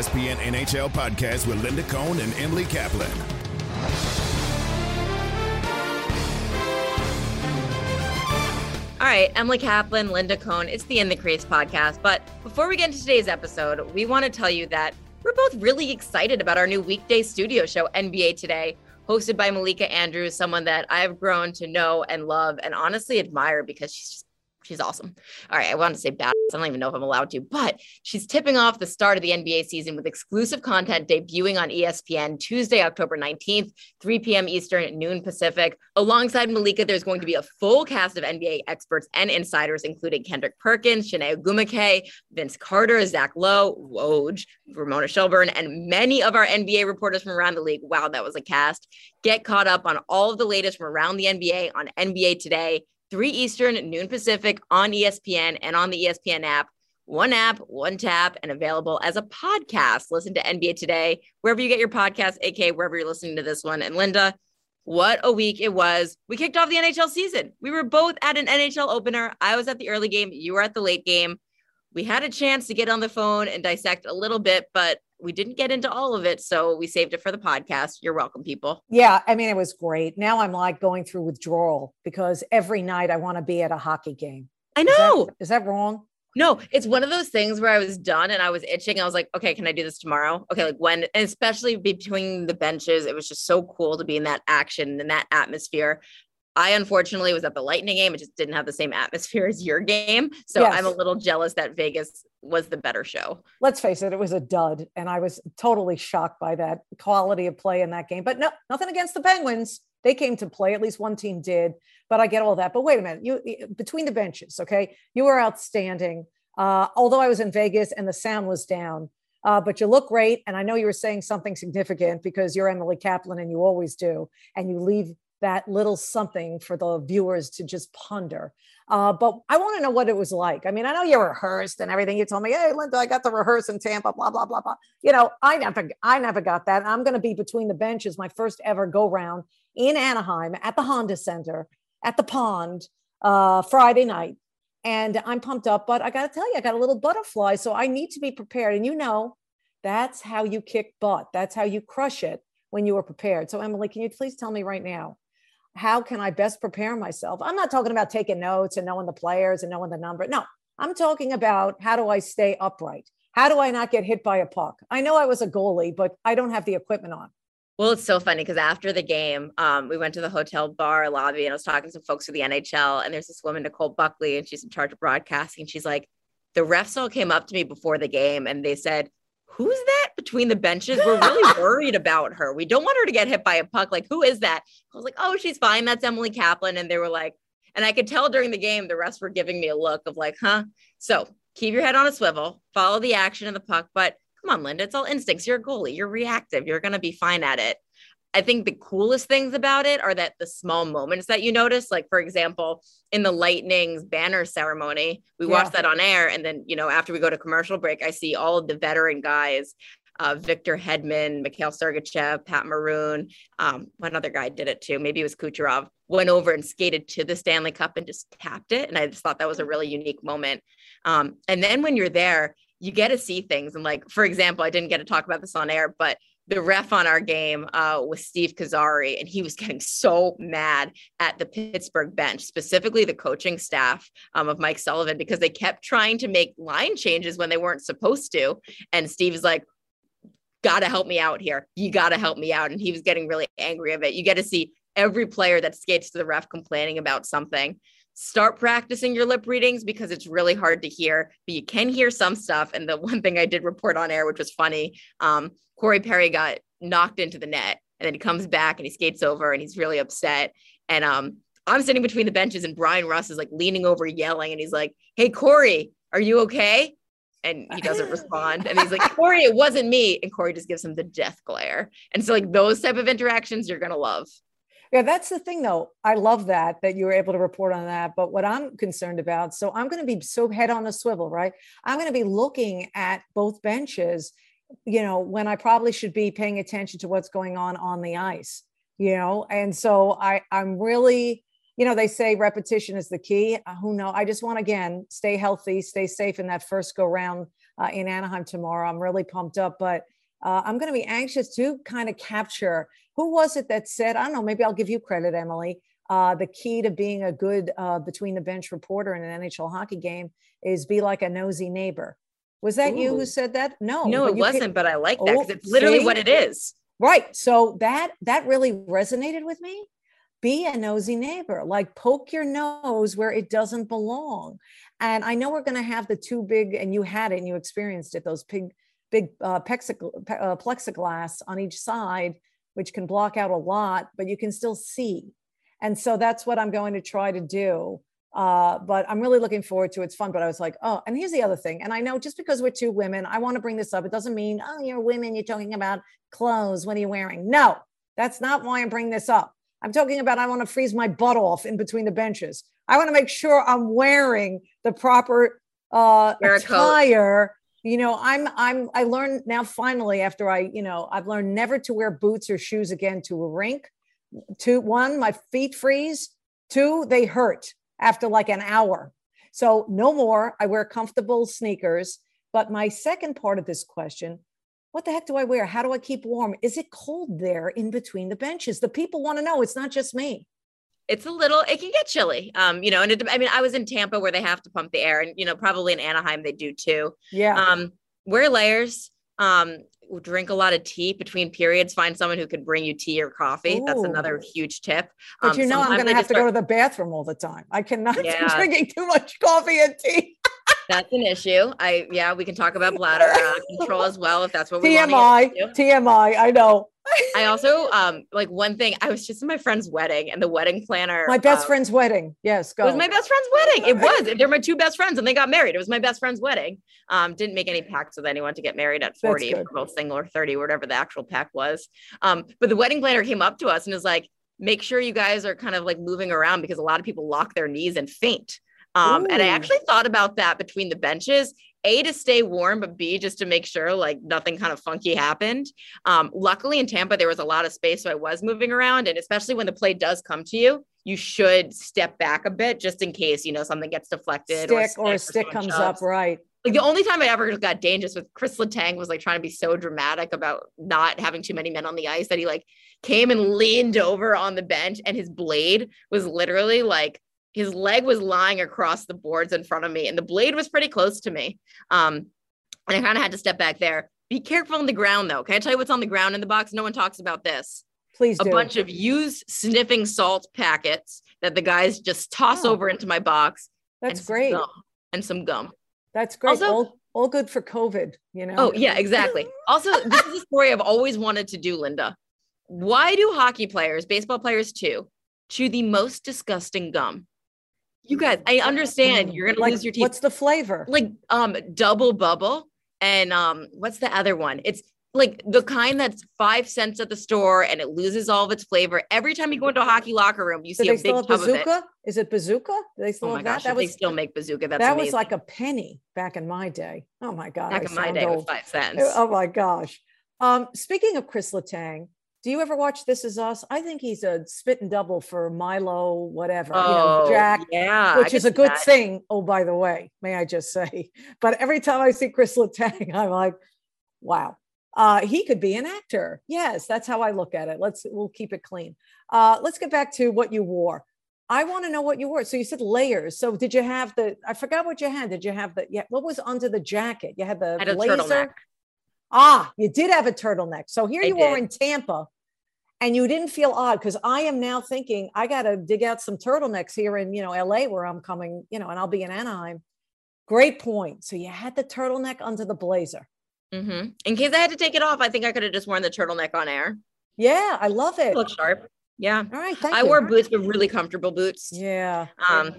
ESPN NHL podcast with Linda Cohn and Emily Kaplan. All right, Emily Kaplan, Linda Cohn, it's the In the Crease podcast. But before we get into today's episode, we want to tell you that we're both really excited about our new weekday studio show, NBA Today, hosted by Malika Andrews, someone that I've grown to know and love and honestly admire because she's just she's awesome. All right, I want to say bad. I don't even know if I'm allowed to, but she's tipping off the start of the NBA season with exclusive content debuting on ESPN Tuesday, October 19th, 3 p.m. Eastern, noon Pacific. Alongside Malika, there's going to be a full cast of NBA experts and insiders, including Kendrick Perkins, Chiney Ogwumike, Vince Carter, Zach Lowe, Woj, Ramona Shelburne, and many of our NBA reporters from around the league. Wow, that was a cast. Get caught up on all of the latest from around the NBA on NBA Today 3 Eastern, noon Pacific on ESPN and on the ESPN app. One app, one tap, and available as a podcast. Listen to NBA Today, wherever you get your podcast, aka wherever you're listening to this one. And Linda, what a week it was. We kicked off the NHL season. We were both at an NHL opener. I was at the early game, you were at the late game. We had a chance to get on the phone and dissect a little bit, but we didn't get into all of it. So we saved it for the podcast. You're welcome, people. Yeah. I mean, it was great. Now I'm like going through withdrawal because every night I want to be at a hockey game. I know. Is that, is that wrong? No, it's one of those things where I was done and I was itching. I was like, okay, can I do this tomorrow? Okay, like when, and especially between the benches, it was just so cool to be in that action and that atmosphere. I unfortunately was at the Lightning game. It just didn't have the same atmosphere as your game. So yes. I'm a little jealous that Vegas was the better show. Let's face it, it was a dud. And I was totally shocked by that quality of play in that game. But no, nothing against the Penguins. They came to play. At least one team did. But I get all that. But wait a minute. You between the benches, okay? You were outstanding. Uh, although I was in Vegas and the sound was down. Uh, but you look great. And I know you were saying something significant because you're Emily Kaplan and you always do. And you leave that little something for the viewers to just ponder. Uh, but I want to know what it was like. I mean, I know you rehearsed and everything. You told me, "Hey, Linda, I got to rehearse in Tampa." Blah blah blah blah. You know, I never, I never got that. I'm going to be between the benches. My first ever go round in Anaheim at the Honda Center at the Pond uh, Friday night, and I'm pumped up. But I got to tell you, I got a little butterfly, so I need to be prepared. And you know, that's how you kick butt. That's how you crush it when you are prepared. So, Emily, can you please tell me right now? How can I best prepare myself? I'm not talking about taking notes and knowing the players and knowing the number. No, I'm talking about how do I stay upright? How do I not get hit by a puck? I know I was a goalie, but I don't have the equipment on. Well, it's so funny because after the game, um, we went to the hotel bar lobby and I was talking to some folks for the NHL. And there's this woman, Nicole Buckley, and she's in charge of broadcasting. She's like, the refs all came up to me before the game and they said, who's that between the benches? We're really worried about her. We don't want her to get hit by a puck. Like, who is that? I was like, oh, she's fine. That's Emily Kaplan. And they were like, and I could tell during the game, the rest were giving me a look of like, huh? So keep your head on a swivel, follow the action of the puck. But come on, Linda, it's all instincts. You're a goalie, you're reactive, you're going to be fine at it. I think the coolest things about it are that the small moments that you notice, like for example, in the Lightning's banner ceremony, we yeah. watched that on air, and then you know after we go to commercial break, I see all of the veteran guys, uh, Victor Hedman, Mikhail Sergachev, Pat Maroon, um, one other guy did it too. Maybe it was Kucherov. Went over and skated to the Stanley Cup and just tapped it, and I just thought that was a really unique moment. Um, and then when you're there, you get to see things, and like for example, I didn't get to talk about this on air, but the ref on our game uh, was Steve Kozari, and he was getting so mad at the Pittsburgh bench, specifically the coaching staff um, of Mike Sullivan, because they kept trying to make line changes when they weren't supposed to. And Steve's like, Gotta help me out here. You gotta help me out. And he was getting really angry of it. You get to see every player that skates to the ref complaining about something start practicing your lip readings because it's really hard to hear, but you can hear some stuff. And the one thing I did report on air, which was funny, um, Corey Perry got knocked into the net and then he comes back and he skates over and he's really upset. And um, I'm sitting between the benches and Bryan Rust is like leaning over yelling and he's like, Hey, Corey, are you okay? And he doesn't respond. And he's like, Corey, it wasn't me. And Corey just gives him the death glare. And so, like, those type of interactions you're going to love. Yeah, that's the thing though. I love that that you were able to report on that. But what I'm concerned about, so I'm going to be so head on a swivel, right? I'm going to be looking at both benches, you know, when I probably should be paying attention to what's going on on the ice, you know. And so I I'm really, you know, they say repetition is the key. Uh, who know? I just want again stay healthy, stay safe in that first go round uh, in Anaheim tomorrow. I'm really pumped up, but uh, I'm going to be anxious to kind of capture who was it that said, I don't know, maybe I'll give you credit, Emily. Uh, the key to being a good uh, between the bench reporter in an NHL hockey game is be like a nosy neighbor. Was that Ooh. you who said that? No, no, it wasn't. But I like that because oh, it's literally see? what it is. Right. So that that really resonated with me. Be a nosy neighbor. Like poke your nose where it doesn't belong. And I know we're going to have the two big, and you had it and you experienced it. Those big, big uh, uh, plexiglass on each side, which can block out a lot, but you can still see. And so that's what I'm going to try to do. Uh, but I'm really looking forward to it. It's fun. But I was like, oh, and here's the other thing. And I know just because we're two women, I want to bring this up. It doesn't mean, oh, you're women, you're talking about clothes. What are you wearing? No, that's not why I'm bringing this up. I'm talking about I want to freeze my butt off in between the benches. I want to make sure I'm wearing the proper uh, attire. You know, I'm I'm I learned now finally after I, you know, I've learned never to wear boots or shoes again to a rink. Two, one, my feet freeze. Two, they hurt after like an hour. So no more. I wear comfortable sneakers. But my second part of this question what the heck do I wear? How do I keep warm? Is it cold there in between the benches? The people want to know. It's not just me. It's a little, it can get chilly. Um, you know, and it, I mean, I was in Tampa where they have to pump the air, and you know, probably in Anaheim they do too. Yeah. Um, wear layers. Um, drink a lot of tea between periods. Find someone who can bring you tea or coffee. Ooh. That's another huge tip. But um, you know, I'm going to have to start... go to the bathroom all the time. I cannot yeah. be drinking too much coffee and tea. that's an issue. I yeah, we can talk about bladder uh, control as well if that's what we TMI, want to TMI. I know. I also um like one thing. I was just at my friend's wedding, and the wedding planner. My best um, friend's wedding. Yes, go. It was my best friend's wedding. It was. They're my two best friends, and they got married. It was my best friend's wedding. Um, didn't make any pacts with anyone to get married at forty. both single or thirty, whatever the actual pact was. Um, but the wedding planner came up to us and was like, "Make sure you guys are kind of like moving around because a lot of people lock their knees and faint." Um, and I actually thought about that between the benches. A to stay warm, but B just to make sure like nothing kind of funky happened. Um, luckily in Tampa there was a lot of space, so I was moving around, and especially when the play does come to you, you should step back a bit just in case you know something gets deflected stick or, or a stick comes up. Right. Like the only time I ever got dangerous with Chris Letang was like trying to be so dramatic about not having too many men on the ice that he like came and leaned over on the bench and his blade was literally like his leg was lying across the boards in front of me and the blade was pretty close to me um and i kind of had to step back there. Be careful on the ground though. Can i tell you what's on the ground in the box? No one talks about this. Please a bunch of used sniffing salt packets that the guys just toss oh, over into my box that's and great. and some gum. That's great. Also, all, all good for covid you know? Oh yeah exactly. Also this is a story i've always wanted to do linda. Why do hockey players baseball players too chew the most disgusting gum you guys, I understand you're gonna like, lose your teeth. What's the flavor? Like um double bubble and um what's the other one? It's like the kind that's five cents at the store and it loses all of its flavor. Every time you go into a hockey locker room, you see a big tub bazooka? of it. Is it bazooka? Do they still oh my gosh, that? that was, they still make bazooka. That's that amazing. was like a penny back in my day. Oh my god! Back I in my day, old. five cents. Oh my gosh! Um, speaking of Chris Letang, do you ever watch This Is Us? I think he's a spit and double for Milo, whatever, oh, you know, oh, Jack, yeah, which is a good that. thing. Oh, by the way, may I just say, but every time I see Chris Letang, I'm like, wow, uh, he could be an actor. Yes, that's how I look at it. Let's, we'll keep it clean. Uh, let's get back to what you wore. I want to know what you wore. So you said layers. So did you have the? I forgot what you had. Did you have the? Yeah. What was under the jacket? You had the had blazer. Ah, you did have a turtleneck. So here I you did. are in Tampa and you didn't feel odd because I am now thinking I got to dig out some turtlenecks here in, you know, LA where I'm coming, you know, and I'll be in Anaheim. Great point. So you had the turtleneck under the blazer. Mm-hmm. In case I had to take it off, I think I could have just worn the turtleneck on air. Yeah, I love it. Look sharp. Yeah. All right. I you. wore boots, but really comfortable boots. Yeah. Um,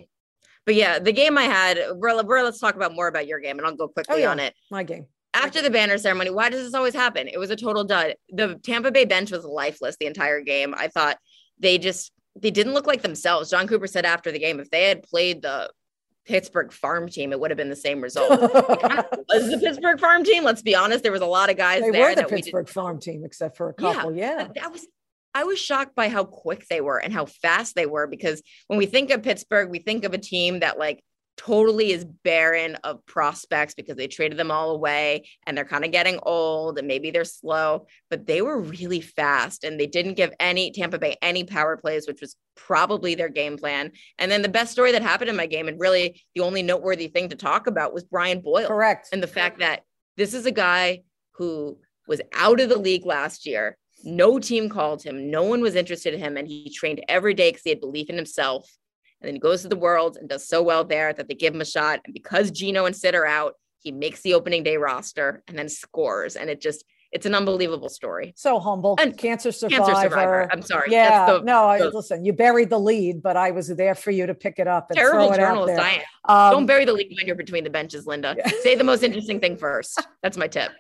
but yeah, the game I had, let's talk about more about your game and I'll go quickly oh, yeah. on it. My game after the banner ceremony, why does this always happen? It was a total dud. The Tampa Bay bench was lifeless the entire game. I thought they just they didn't look like themselves. Jon Cooper said after the game, if they had played the Pittsburgh farm team, it would have been the same result. was the Pittsburgh farm team. Let's be honest. There was a lot of guys they there. were the Pittsburgh farm team, except for a couple. Yeah, yeah. That was I was shocked by how quick they were and how fast they were because when we think of Pittsburgh, we think of a team that like totally is barren of prospects because they traded them all away and they're kind of getting old and maybe they're slow, but they were really fast and they didn't give any Tampa Bay any power plays, which was probably their game plan. And then the best story that happened in my game, and really the only noteworthy thing to talk about was Brian Boyle. Correct. And the fact that this is a guy who was out of the league last year. No team called him. No one was interested in him. And he trained every day because he had belief in himself and then he goes to the world and does so well there that they give him a shot. And because Geno and Sid are out, he makes the opening day roster and then scores. And it just, it's an unbelievable story. So humble. And cancer survivor. Cancer survivor. I'm sorry. Yeah. The, no, I, listen, you buried the lead, but I was there for you to pick it up and terrible throw it journalist out there. I am. Um, Don't bury the lead when you're between the benches, Linda. Yeah. Say the most interesting thing first. That's my tip.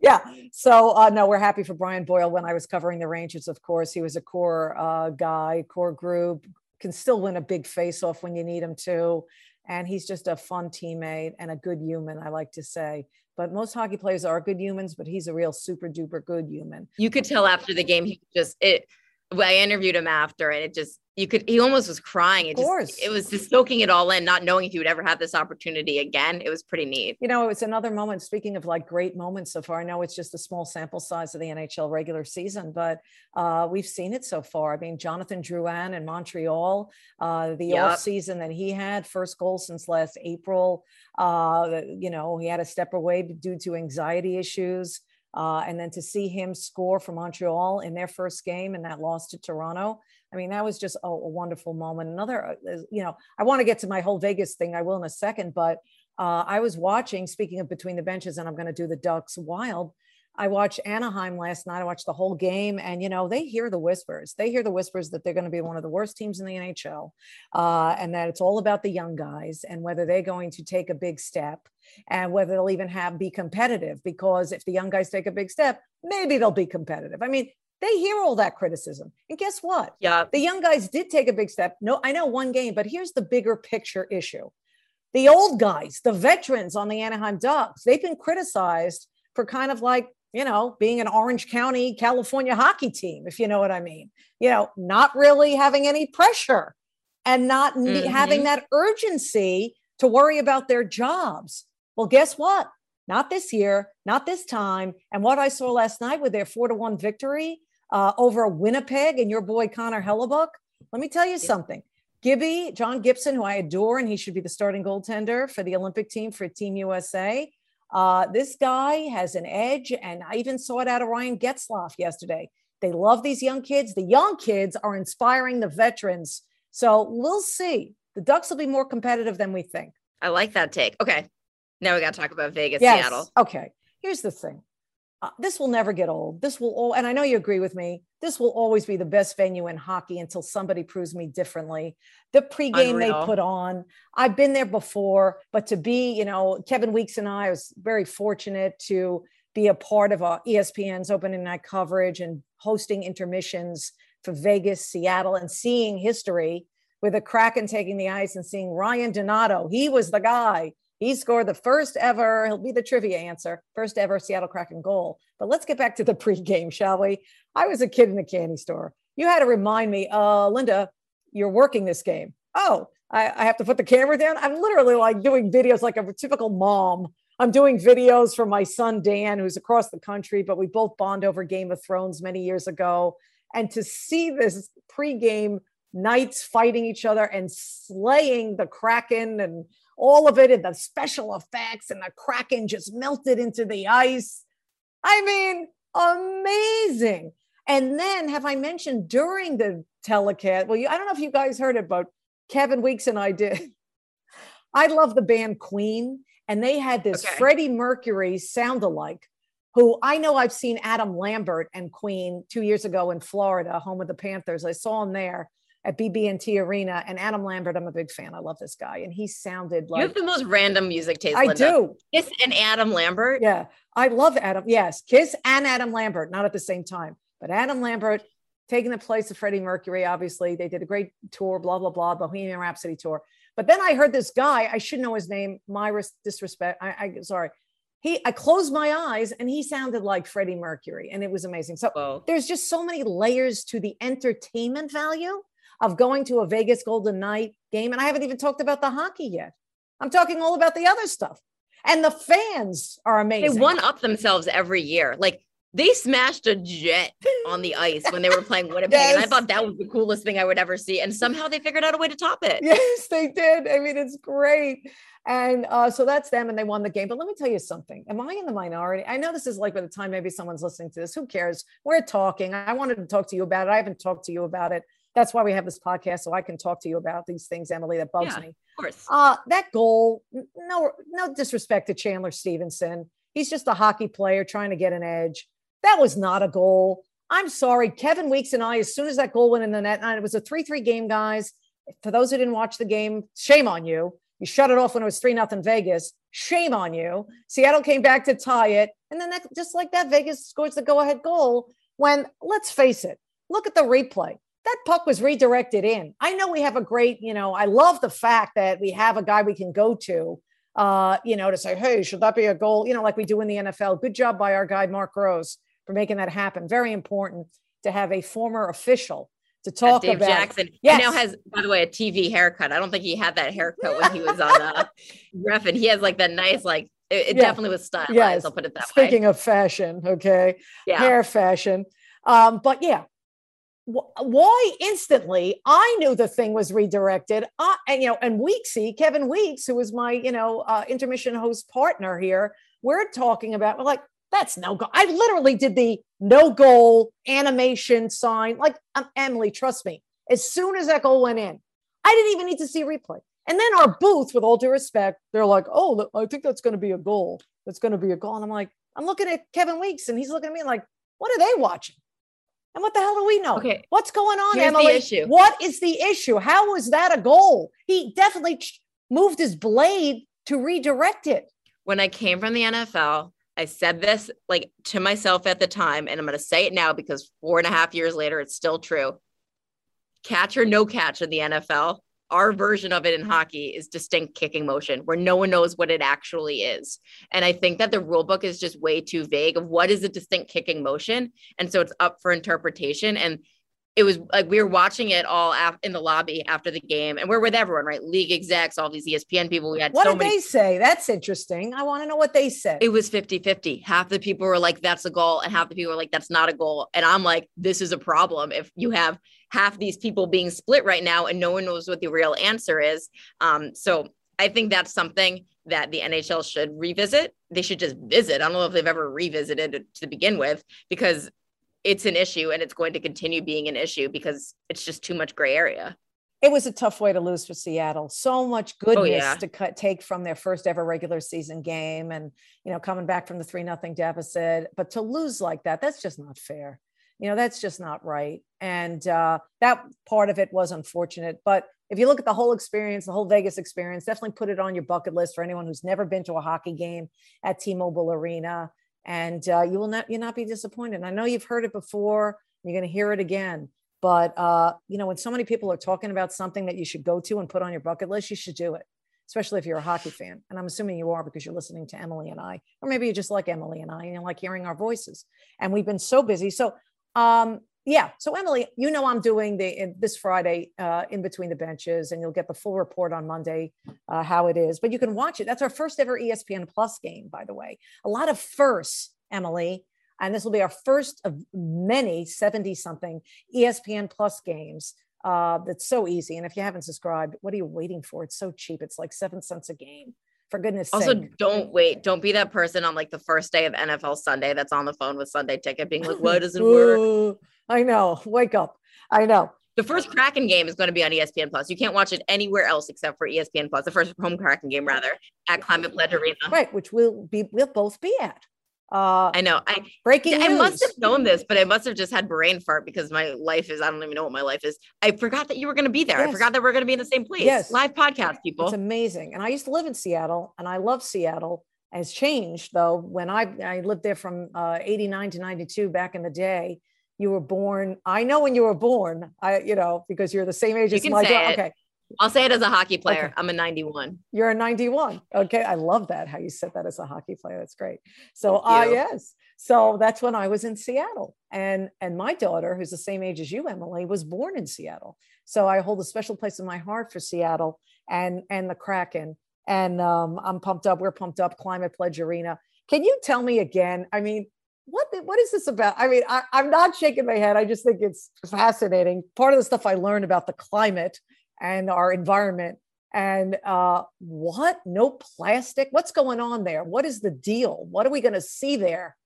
Yeah. So uh, no, we're happy for Brian Boyle. When I was covering the Rangers, of course, he was a core uh, guy, core group, can still win a big face off when you need him to. And he's just a fun teammate and a good human, I like to say. But most hockey players are good humans, but he's a real super duper good human. You could tell after the game, he just, it, well, I interviewed him after and it just, you could he almost was crying. It of course. Just, it was just soaking it all in, not knowing if he would ever have this opportunity again. It was pretty neat. You know, it was another moment. Speaking of like great moments so far, I know it's just a small sample size of the NHL regular season, but uh, we've seen it so far. I mean, Jonathan Drouin in Montreal, uh, the yep. off season that he had, first goal since last April. Uh, you know, he had to step away due to anxiety issues. Uh, and then to see him score for Montreal in their first game and that loss to Toronto, I mean, that was just a, wonderful moment. Another, uh, you know, I want to get to my whole Vegas thing. I will in a second, but uh, I was watching. Speaking of between the benches, and I'm going to do the Ducks Wild. I watched Anaheim last night. I watched the whole game, and you know they hear the whispers. They hear the whispers that they're going to be one of the worst teams in the NHL, uh, and that it's all about the young guys and whether they're going to take a big step and whether they'll even have be competitive. Because if the young guys take a big step, maybe they'll be competitive. I mean, they hear all that criticism. And guess what? Yeah. The young guys did take a big step. No, I know one game, but here's the bigger picture issue. The old guys, the veterans on the Anaheim Ducks, they've been criticized for kind of like, you know, being an Orange County, California hockey team, if you know what I mean. You know, not really having any pressure and not mm-hmm. having that urgency to worry about their jobs. Well, guess what? Not this year, not this time. And what I saw last night with their four to one victory, uh, over Winnipeg and your boy Connor Hellebuyck. Let me tell you something. Gibby, John Gibson, who I adore, and he should be the starting goaltender for the Olympic team for Team USA. Uh, this guy has an edge, and I even saw it out of Ryan Getzlaf yesterday. They love these young kids. The young kids are inspiring the veterans. So we'll see. The Ducks will be more competitive than we think. I like that take. Okay. Now we got to talk about Vegas, yes. Seattle. Okay. Here's the thing uh, this will never get old. This will, all, and I know you agree with me. This will always be the best venue in hockey until somebody proves me differently. The pregame Unreal. they put on, I've been there before, but to be, you know, Kevin Weeks and I, I was very fortunate to be a part of uh, ESPN's opening night coverage and hosting intermissions for Vegas, Seattle, and seeing history with a Kraken taking the ice and seeing Ryan Donato. He was the guy he scored the first ever, he'll be the trivia answer, first ever Seattle Kraken goal. But let's get back to the pregame, shall we? I was a kid in a candy store. You had to remind me, uh, Linda, you're working this game. Oh, I, I have to put the camera down. I'm literally like doing videos like a typical mom. I'm doing videos for my son Dan, who's across the country, but we both bond over Game of Thrones many years ago. And to see this pregame knights fighting each other and slaying the Kraken and all of it and the special effects and the Kraken just melted into the ice. I mean, amazing. And then have I mentioned during the telecast? Well, you, I don't know if you guys heard it, but Kevin Weeks and I did. I love the band Queen, and they had this okay. Freddie Mercury sound alike, who I know I've seen Adam Lambert and Queen two years ago in Florida, home of the Panthers. I saw him there at BB&T Arena. And Adam Lambert, I'm a big fan. I love this guy. And he sounded like you have the most random music taste. I Linda. do. Kiss and Adam Lambert. Yeah, I love Adam. Yes, Kiss and Adam Lambert, not at the same time, but Adam Lambert taking the place of Freddie Mercury. Obviously, they did a great tour. Blah blah blah, Bohemian Rhapsody tour. But then I heard this guy. I should know his name. My disrespect. I, I sorry. He, I closed my eyes and he sounded like Freddie Mercury, and it was amazing. So Whoa. there's just so many layers to the entertainment value of going to a Vegas Golden Knight game. And I haven't even talked about the hockey yet. I'm talking all about the other stuff. And the fans are amazing. They one up themselves every year. Like they smashed a jet on the ice when they were playing Winnipeg. yes. And I thought that was the coolest thing I would ever see. And somehow they figured out a way to top it. Yes, they did. I mean, it's great. And uh, so that's them, and they won the game. But let me tell you something. Am I in the minority? I know this is like by the time maybe someone's listening to this, who cares? We're talking. I wanted to talk to you about it. I haven't talked to you about it. That's why we have this podcast, so I can talk to you about these things, Emily, that bugs yeah, me. Of course. Uh, that goal, no, no disrespect to Chandler Stephenson He's just a hockey player trying to get an edge. That was not a goal. I'm sorry. Kevin Weeks and I, as soon as that goal went in the net, and it was a 3 3 game, guys. For those who didn't watch the game, shame on you. You shut it off when it was 3 nothing Vegas. Shame on you. Seattle came back to tie it. And then that, just like that, Vegas scores the go ahead goal. When, let's face it, look at the replay. That puck was redirected in. I know we have a great, you know, I love the fact that we have a guy we can go to, uh, you know, to say, hey, should that be a goal? You know, like we do in the NFL. Good job by our guy, Mark Rose for making that happen. Very important to have a former official to talk Dave about. Jackson. Yes. He now has, by the way, a TV haircut. I don't think he had that haircut when he was on uh, ref, and he has like that nice, like it, it yeah. definitely was stylized. Yes. I'll put it that Speaking way. Speaking of fashion, okay, yeah. hair fashion. Um, but yeah, why instantly i knew the thing was redirected uh, and you know and weeksy kevin weeks who was my you know uh, intermission host partner here we're talking about we're like that's no goal. I literally did the no goal animation sign. Like, um, Emily, trust me. As soon as that goal went in, I didn't even need to see replay. And then our booth, with all due respect, they're like, "Oh, I think that's going to be a goal. That's going to be a goal." And I'm like, I'm looking at Kevin Weeks, and he's looking at me like, "What are they watching?" And what the hell do we know? Okay, what's going on, Here's Emily? The issue. What is the issue? How was that a goal? He definitely moved his blade to redirect it. When I came from the NFL, I said this like to myself at the time, and I'm going to say it now because four and a half years later, it's still true. Catch or no catch in the NFL, our version of it in mm-hmm. hockey is distinct kicking motion where no one knows what it actually is. And I think that the rule book is just way too vague of what is a distinct kicking motion. And so it's up for interpretation. And it was like we were watching it all af- in the lobby after the game, and we're with everyone, right? League execs, all these ESPN people. We had what so did many- they say? That's interesting. I want to know what they said. It was 50 50. Half the people were like, that's a goal, and half the people were like, that's not a goal. And I'm like, this is a problem if you have half these people being split right now and no one knows what the real answer is. Um, so I think that's something that the NHL should revisit. They should just visit. I don't know if they've ever revisited it to begin with because it's an issue and it's going to continue being an issue because it's just too much gray area. It was a tough way to lose for Seattle. So much goodness oh, yeah. to cut, take from their first ever regular season game, and you know coming back from the three nothing deficit. But to lose like that, that's just not fair. You know that's just not right. And uh, that part of it was unfortunate. But if you look at the whole experience, the whole Vegas experience, definitely put it on your bucket list for anyone who's never been to a hockey game at T-Mobile Arena and uh, you will not you not be disappointed. I know you've heard it before. You're going to hear it again. But uh, you know, when so many people are talking about something that you should go to and put on your bucket list, you should do it, especially if you're a hockey fan. And I'm assuming you are because you're listening to Emily and I, or maybe you just like Emily and I, and you like hearing our voices. And we've been so busy. So um, yeah. So Emily, you know I'm doing the this Friday uh, in between the benches, and you'll get the full report on Monday uh, how it is. But you can watch it. That's our first ever ESPN Plus game, by the way. A lot of firsts, Emily, and this will be our first of many seventy something ESPN Plus games. Uh, that's so easy. And if you haven't subscribed, what are you waiting for? It's so cheap. It's like seven cents a game for goodness sake. also sake. don't wait don't be that person on like the first day of nfl sunday that's on the phone with sunday ticket being like why doesn't work I know. Wake up. I know. The first Kraken game is going to be on ESPN Plus. You can't watch it anywhere else except for ESPN Plus. The first home Kraken game, rather, at Climate Pledge Arena. Right, which we'll be we'll both be at. Uh, I know. I breaking. I must have known this, but I must have just had brain fart because my life is. I don't even know what my life is. I forgot that you were going to be there. Yes. I forgot that we're going to be in the same place. Yes, live podcast, people. It's amazing. And I used to live in Seattle, and I love Seattle. Has changed though. When I I lived there from uh, '89 to '92 back in the day, you were born. I know when you were born. I, you know, because you're the same age as my daughter. Okay. I'll say it as a hockey player. Okay. I'm a 91. You're a 91. Okay. I love that. How you said that as a hockey player. That's great. So, uh, yes. So that's when I was in Seattle. And, and my daughter, who's the same age as you, Emily, was born in Seattle. So I hold a special place in my heart for Seattle and, and the Kraken and um, I'm pumped up. We're pumped up. Climate Pledge Arena. Can you tell me again? I mean, what what is this about? I mean, I, I'm not shaking my head. I just think it's fascinating. Part of the stuff I learned about the climate and our environment. And uh, what? No plastic? What's going on there? What is the deal? What are we going to see there?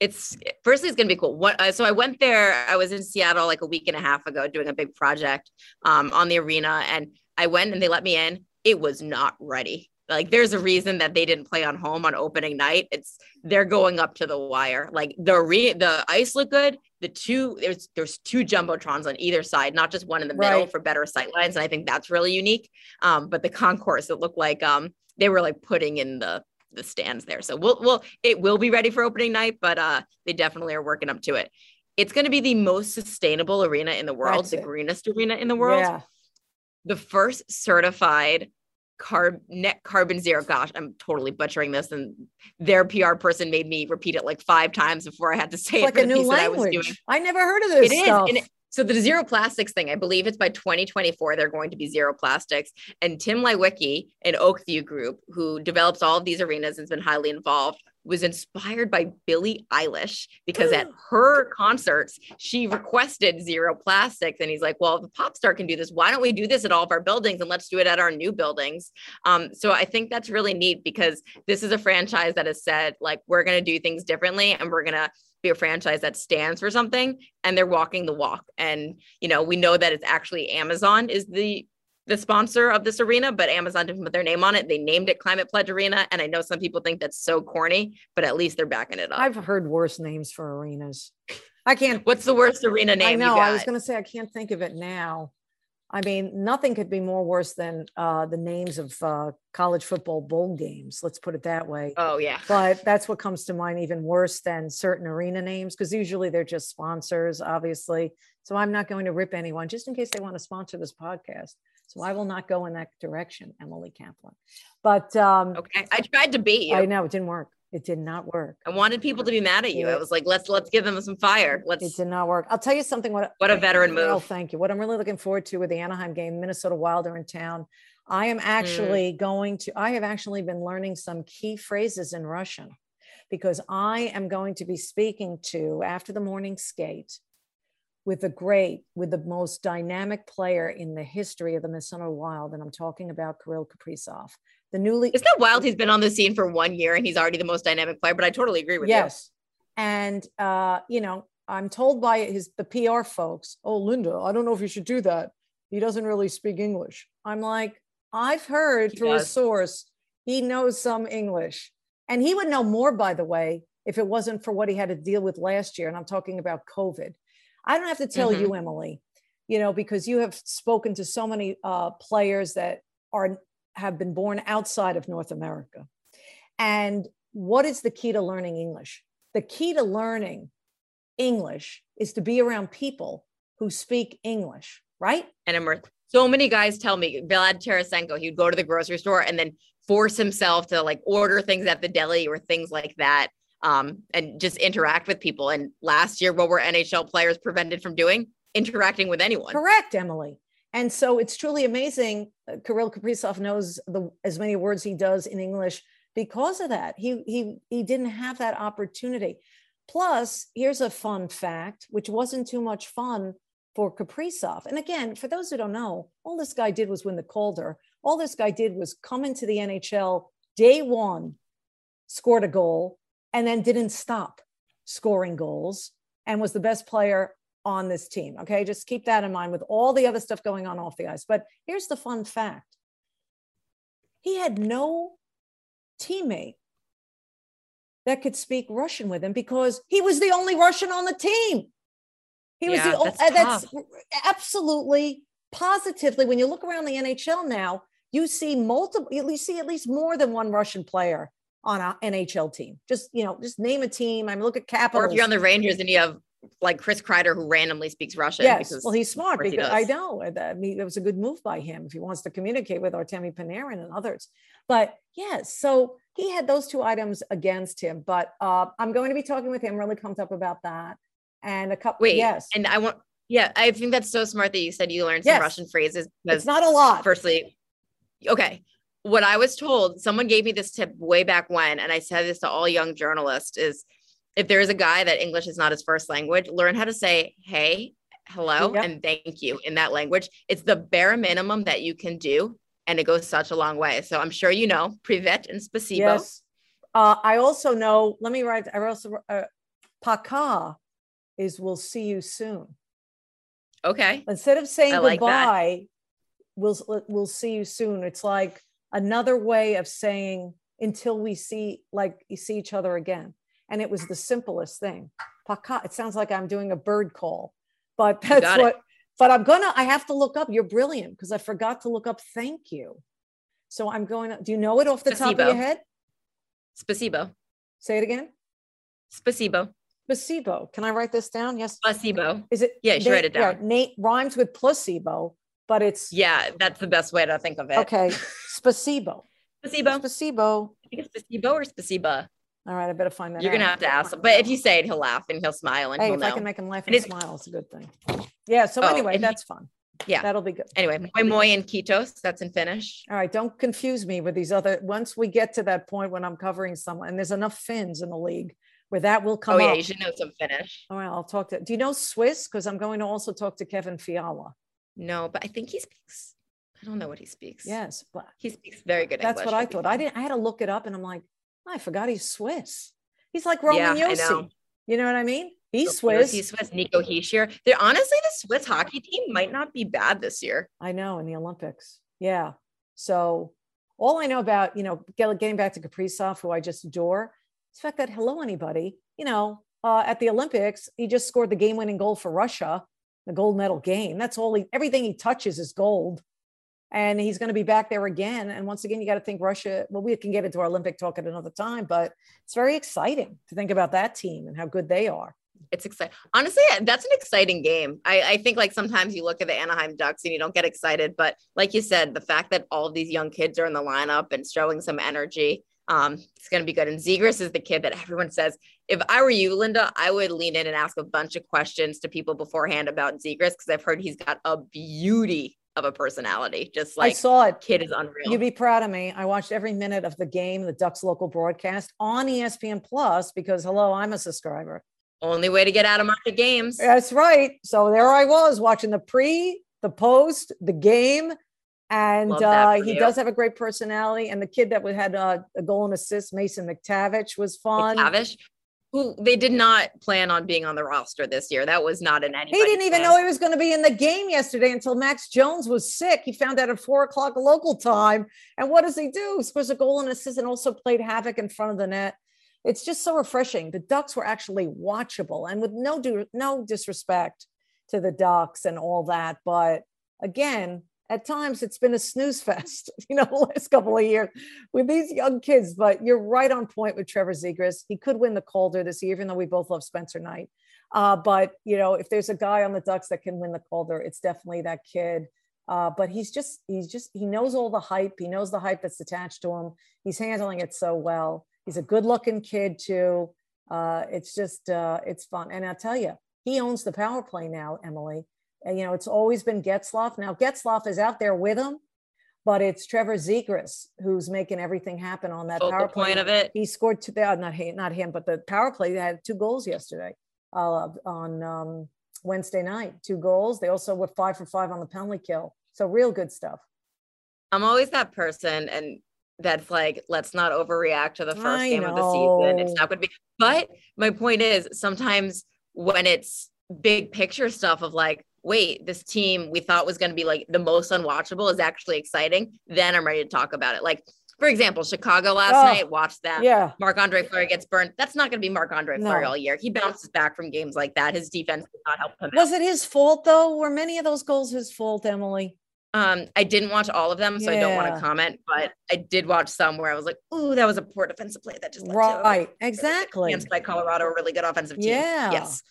it's firstly it's going to be cool what uh, so i went there i was in seattle like a week and a half ago doing a big project um, on the arena and i went and they let me in it was not ready like there's a reason that they didn't play on home on opening night it's they're going up to the wire like the re- the ice looked good the two there's there's two jumbotrons on either side not just one in the middle for better sight lines and i think that's really unique um, but the concourse it looked like um, they were like putting in the the stands there. So we'll we'll it will be ready for opening night, but uh they definitely are working up to it. It's going to be the most sustainable arena in the world, That's the it. greenest arena in the world. Yeah. The first certified carb net carbon zero. Gosh, I'm totally butchering this, and their PR person made me repeat it like five times before I had to say it's it. Like a new language. I, I, never heard of this. It stuff. is. So the zero plastics thing, I believe it's by 2024, they're going to be zero plastics. And Tim Leiweke, an Oakview group who develops all of these arenas and has been highly involved, was inspired by Billie Eilish because at her concerts, she requested zero plastics. And he's like, well, if a pop star can do this, why don't we do this at all of our buildings and let's do it at our new buildings? Um, so I think that's really neat because this is a franchise that has said, like, we're going to do things differently and we're going to be a franchise that stands for something and they're walking the walk and you know we know that it's actually amazon is the the sponsor of this arena but amazon didn't put their name on it they named it climate pledge arena and i know some people think that's so corny but at least they're backing it up i've heard worse names for arenas i can't what's the worst arena name i know i was going to say i can't think of it now I mean, nothing could be more worse than uh, the names of uh, college football bowl games. Let's put it that way. Oh yeah. But that's what comes to mind, even worse than certain arena names, because usually they're just sponsors, obviously. So I'm not going to rip anyone, just in case they want to sponsor this podcast. So I will not go in that direction, Emily Kaplan. But um, okay, I tried to beat you. I know it didn't work. It did not work. I wanted people to be mad at you. I was like, let's let's give them some fire. Let's. It did not work. I'll tell you something. What what a veteran move. Oh, thank you. What I'm really looking forward to with the Anaheim game, Minnesota Wild are in town. I am actually mm. going to. I have actually been learning some key phrases in Russian because I am going to be speaking to after the morning skate with the great, with the most dynamic player in the history of the Minnesota Wild, and I'm talking about Kirill Kaprizov the newly Isn't that wild he's been on the scene for one year and he's already the most dynamic player but i totally agree with yes. you. Yes. And uh you know i'm told by his the pr folks oh linda i don't know if you should do that. He doesn't really speak english. I'm like i've heard he through does. a source he knows some english. And he would know more by the way if it wasn't for what he had to deal with last year and i'm talking about covid i don't have to tell mm-hmm. you emily you know because you have spoken to so many uh, players that are have been born outside of North America. And what is the key to learning English? The key to learning English is to be around people who speak English, right? And immerse. So many guys tell me Vlad Tarasenko, he'd go to the grocery store and then force himself to like order things at the deli or things like that um, and just interact with people. And last year, what were NHL players prevented from doing? Interacting with anyone. Correct, Emily. And so it's truly amazing. Uh, Kirill Kaprizov knows the, as many words he does in English because of that. He, he, he didn't have that opportunity. Plus, here's a fun fact, which wasn't too much fun for Kaprizov. And again, for those who don't know, all this guy did was win the Calder. All this guy did was come into the NHL day one, scored a goal, and then didn't stop scoring goals and was the best player on this team. Okay. Just keep that in mind with all the other stuff going on off the ice. But here's the fun fact he had no teammate that could speak Russian with him because he was the only Russian on the team. He was yeah, the only, that's, that's absolutely positively. When you look around the NHL now, you see multiple, you see at least more than one Russian player on an NHL team. Just, you know, just name a team. I mean, look at Capitals. Or if you're on the Rangers and you have like Chris Kreider, who randomly speaks Russian. Yes, well, he's smart because I know I mean, it was a good move by him if he wants to communicate with Artemi Panarin and others. But yes, so he had those two items against him. But uh, I'm going to be talking with him. Really pumped up about that. And a couple. Wait, yes, and I want. Yeah, I think that's so smart that you said you learned some yes. Russian phrases. Because it's not a lot. Firstly, okay. What I was told, someone gave me this tip way back when, and I said this to all young journalists is if there is a guy that English is not his first language, learn how to say, hey, hello, yep. and thank you in that language. It's the bare minimum that you can do. And it goes such a long way. So I'm sure you know Privet and Spasibo. Yes. Uh, I also know, let me write, I also, uh, Paka is we'll see you soon. Okay. Instead of saying I goodbye, like we'll, we'll see you soon. It's like another way of saying until we see, like you see each other again and it was the simplest thing. Paka. It sounds like I'm doing a bird call, but that's what. It. But I'm gonna. I have to look up. You're brilliant because I forgot to look up. Thank you. So I'm going. To, do you know it off the Spasibo. top of your head? Spasibo. Say it again. Spasibo. Spasibo. Can I write this down? Yes. Placebo. Is it? Yeah, you should write it down. Yeah, Nate rhymes with placebo, but it's. Yeah, that's the best way to think of it. Okay. Spasibo. Spasibo. Spasibo. I think it's placebo or Spasiba. All right, I better find that. You're gonna have to ask him, but if you say it, he'll laugh and he'll smile and hey, he'll if know. I can make him laugh and, and smile, it's a good thing. Yeah. So oh, anyway, that's fun. Yeah, that'll be good. Anyway, moi moi in Kiitos, that's in Finnish. All right, don't confuse me with these other. Once we get to that point when I'm covering someone, and there's enough Finns in the league where that will come. Oh yeah, up. you should know some Finnish. All right, I'll talk to. Do you know Swiss? Because I'm going to also talk to Kevin Fiala. No, but I think he speaks. I don't know what he speaks. Yes, but he speaks very good. English. That's English, what I thought. I didn't. I had to look it up, and I'm like, I forgot he's Swiss. He's like Roman yeah, Josi. You know what I mean? He's Swiss. He's Swiss. Nico Hischier. They're honestly the Swiss hockey team might not be bad this year. I know in the Olympics. Yeah. So all I know about, you know, getting back to Kaprizov, who I just adore, is the fact that hello anybody, you know, uh, at the Olympics, he just scored the game-winning goal for Russia, the gold medal game. That's all he. Everything he touches is gold and he's going to be back there again. And once again, you got to think Russia. Well, we can get into our Olympic talk at another time, but it's very exciting to think about that team and how good they are. It's exciting. Honestly, that's an exciting game. I, I think like sometimes you look at the Anaheim Ducks and you don't get excited, but like you said, the fact that all of these young kids are in the lineup and showing some energy, um, it's going to be good. And Zegras is the kid that everyone says, if I were you, Linda, I would lean in and ask a bunch of questions to people beforehand about Zegras because I've heard he's got a beauty of a personality. Just like I saw it. Kid is unreal. You'd be proud of me. I watched every minute of the game, the Ducks local broadcast on ESPN Plus because hello, I'm a subscriber. Only way to get out of market games. That's right. So there I was watching the pre, the post, the game. And uh, he you. does have a great personality. And the kid that had uh, a goal and assist, Mason McTavish, was fun. McTavish who they did not plan on being on the roster this year. That was not in any. He didn't even know he was going to be in the game yesterday until Max Jones was sick. He found out at four o'clock local time. And what does he do? Scores a goal and assist and also played havoc in front of the net. It's just so refreshing. The Ducks were actually watchable, and with no no disrespect to the Ducks and all that, but again, at times it's been a snooze fest, you know, the last couple of years with these young kids. But you're right on point with Trevor Zegras. He could win the Calder this year, even though we both love Spencer Knight. Uh, but you know, if there's a guy on the Ducks that can win the Calder, it's definitely that kid. Uh, but he's just he's just he knows all the hype. He knows the hype that's attached to him. He's handling it so well. He's a good-looking kid too. Uh, it's just uh, it's fun, and I'll tell you, he owns the power play now, Emily you know, it's always been Getzlaf. Now Getzlaf is out there with him, but it's Trevor Zegras who's making everything happen on that Focal power play. point of it. He scored two. Uh, not him, not him, but the power play had two goals yesterday uh, on um, Wednesday night. Two goals. They also were five for five on the penalty kill. So real good stuff. I'm always that person, and that's like, let's not overreact to the first I game know. of the season. It's not going to be. But my point is, sometimes when it's big picture stuff of like, wait, this team we thought was going to be like the most unwatchable is actually exciting, then I'm ready to talk about it. Like, for example, Chicago last oh, night, watched that. Yeah. Marc Andre Fleury gets burned. That's not going to be Marc Andre no. Fleury all year. He bounces back from games like that. His defense did not help him. Was out. it his fault, though? Were many of those goals his fault, Emily? Um, I didn't watch all of them, so yeah. I don't want to comment, but I did watch some where I was like, "Ooh, that was a poor defensive play that just right, exactly." Against by Colorado, a really good offensive team. Yeah, yes,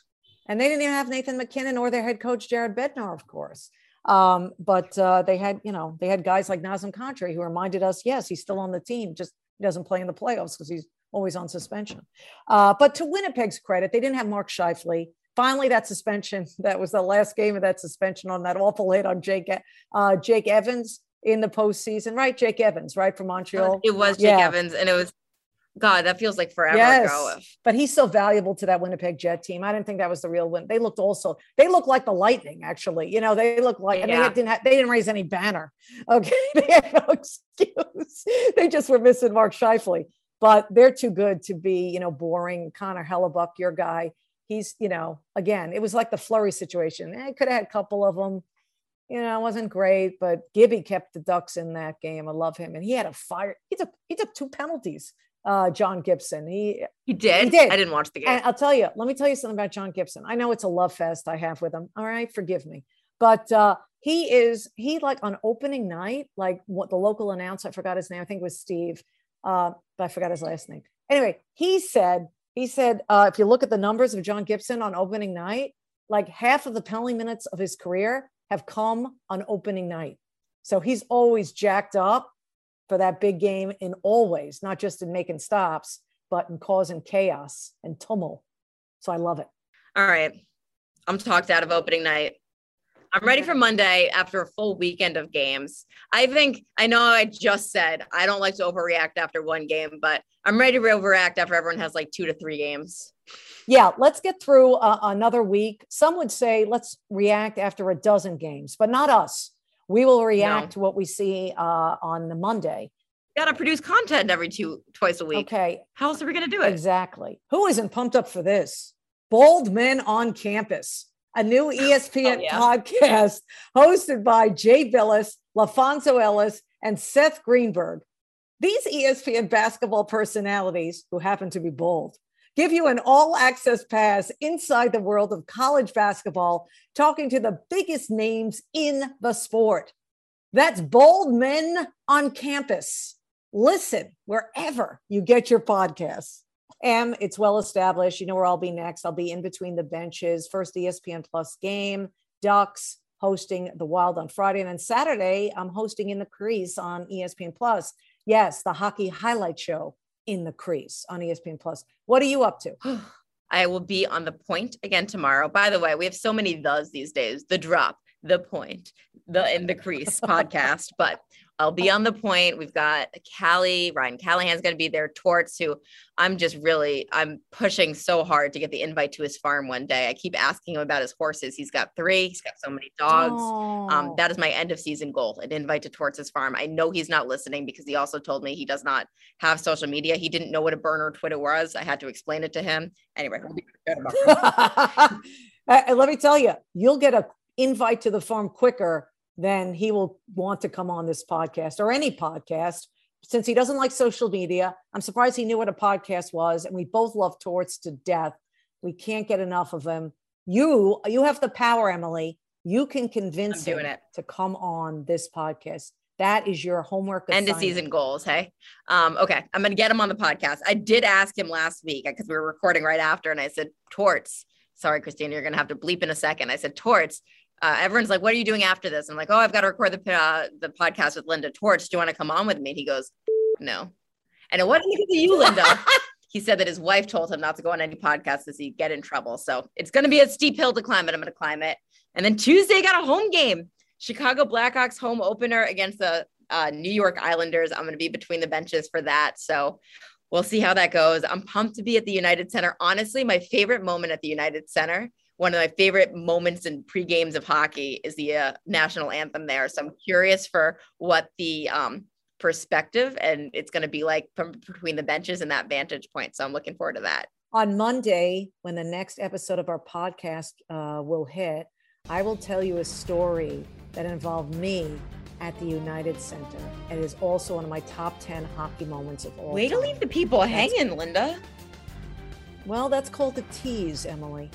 and they didn't even have Nathan MacKinnon or their head coach Jared Bednar, of course. Um, but uh, they had, you know, they had guys like Nazem Kadri who reminded us, yes, he's still on the team, just he doesn't play in the playoffs because he's always on suspension. Uh, but to Winnipeg's credit, they didn't have Mark Scheifele. Finally, that suspension, that was the last game of that suspension on that awful hit on Jake, uh, Jake Evans. in the postseason, right? Jake Evans, right from Montreal. It was Jake yeah. Evans, and it was God, that feels like forever yes, ago. But he's so valuable to that Winnipeg Jet team. I didn't think that was the real win. They looked also, they looked like the Lightning, actually. You know, they look like, and they didn't have, they didn't raise any banner. Okay. they had no excuse. they just were missing Mark Scheifele. But they're too good to be, you know, boring. Connor Hellebuyck, your guy. He's, you know, again, it was like the flurry situation. I eh, could have had a couple of them you know, it wasn't great, but Gibby kept the Ducks in that game. I love him, and he had a fire. He took he took two penalties uh, John Gibson. He he did. He did. I didn't watch the game. And I'll tell you. Let me tell you something about John Gibson. I know it's a love fest I have with him. All right, forgive me, but uh, he is he like on opening night, like what the local announcer. I forgot his name. I think it was Steve, uh, but I forgot his last name. Anyway, he said he said uh, if you look at the numbers of John Gibson on opening night, like half of the penalty minutes of his career have come on opening night. So he's always jacked up for that big game in always, not just in making stops, but in causing chaos and tumult. So I love it. All right. I'm talked out of opening night. I'm ready for Monday after a full weekend of games. I think I know I just said I don't like to overreact after one game, but I'm ready to overreact after everyone has like two to three games. Yeah, let's get through uh, another week. Some would say let's react after a dozen games, but not us. We will react no. to what we see uh, on the Monday. Got to produce content every two twice a week. Okay, how else are we going to do it? Exactly. Who isn't pumped up for this? Bald Men on Campus, a new ESPN oh, yeah. podcast hosted by Jay Bilas, LaPhonso Ellis, and Seth Greenberg. These ESPN basketball personalities, who happen to be bold, give you an all access pass inside the world of college basketball, talking to the biggest names in the sport. That's Bald Men on Campus. Listen wherever you get your podcasts. M, it's well established. You know where I'll be next. I'll be in between the benches. First ESPN Plus game, Ducks hosting the Wild on Friday. And then Saturday, I'm hosting in the crease on ESPN Plus. Yes, the hockey highlight show in the crease on ESPN Plus. What are you up to? I will be on the point again tomorrow. By the way, we have so many does these days. The drop, the point, the in the crease podcast, but I'll be on the point. We've got Callie, Ryan Callahan's going to be there. Torts, who I'm just really, I'm pushing so hard to get the invite to his farm one day. I keep asking him about his horses. He's got three. He's got so many dogs. Um, that is my end of season goal: an invite to Torts' farm. I know he's not listening because he also told me he does not have social media. He didn't know what a burner Twitter was. I had to explain it to him. Anyway, uh, let me tell you, you'll get a invite to the farm quicker then he will want to come on this podcast or any podcast. Since he doesn't like social media, I'm surprised he knew what a podcast was. And we both love Torts to death. We can't get enough of him. You, you have the power, Emily. You can convince him it. to come on this podcast. That is your homework. End of season goals. Hey. Um, okay. I'm going to get him on the podcast. I did ask him last week because we were recording right after. And I said, Torts, sorry, Christina, you're going to have to bleep in a second. I said, Torts, uh, everyone's like, "What are you doing after this?" I'm like, "Oh, I've got to record the uh, the podcast with Linda Torch. Do you want to come on with me?" And he goes, "No." And it wasn't because of you, Linda. he said that his wife told him not to go on any podcasts because he'd get in trouble. So it's going to be a steep hill to climb, but I'm going to climb it. And then Tuesday got a home game, Chicago Blackhawks home opener against the uh, New York Islanders. I'm going to be between the benches for that. So we'll see how that goes. I'm pumped to be at the United Center. Honestly, my favorite moment at the United Center one of my favorite moments in pre games of hockey is the uh, national anthem there. So I'm curious for what the um, perspective and it's going to be like from between the benches and that vantage point. So I'm looking forward to that. On Monday, when the next episode of our podcast uh, will hit, I will tell you a story that involved me at the United Center. It is also one of my top 10 hockey moments of all Way time. to leave the people That's, hanging, Linda. Well, that's called a tease, Emily.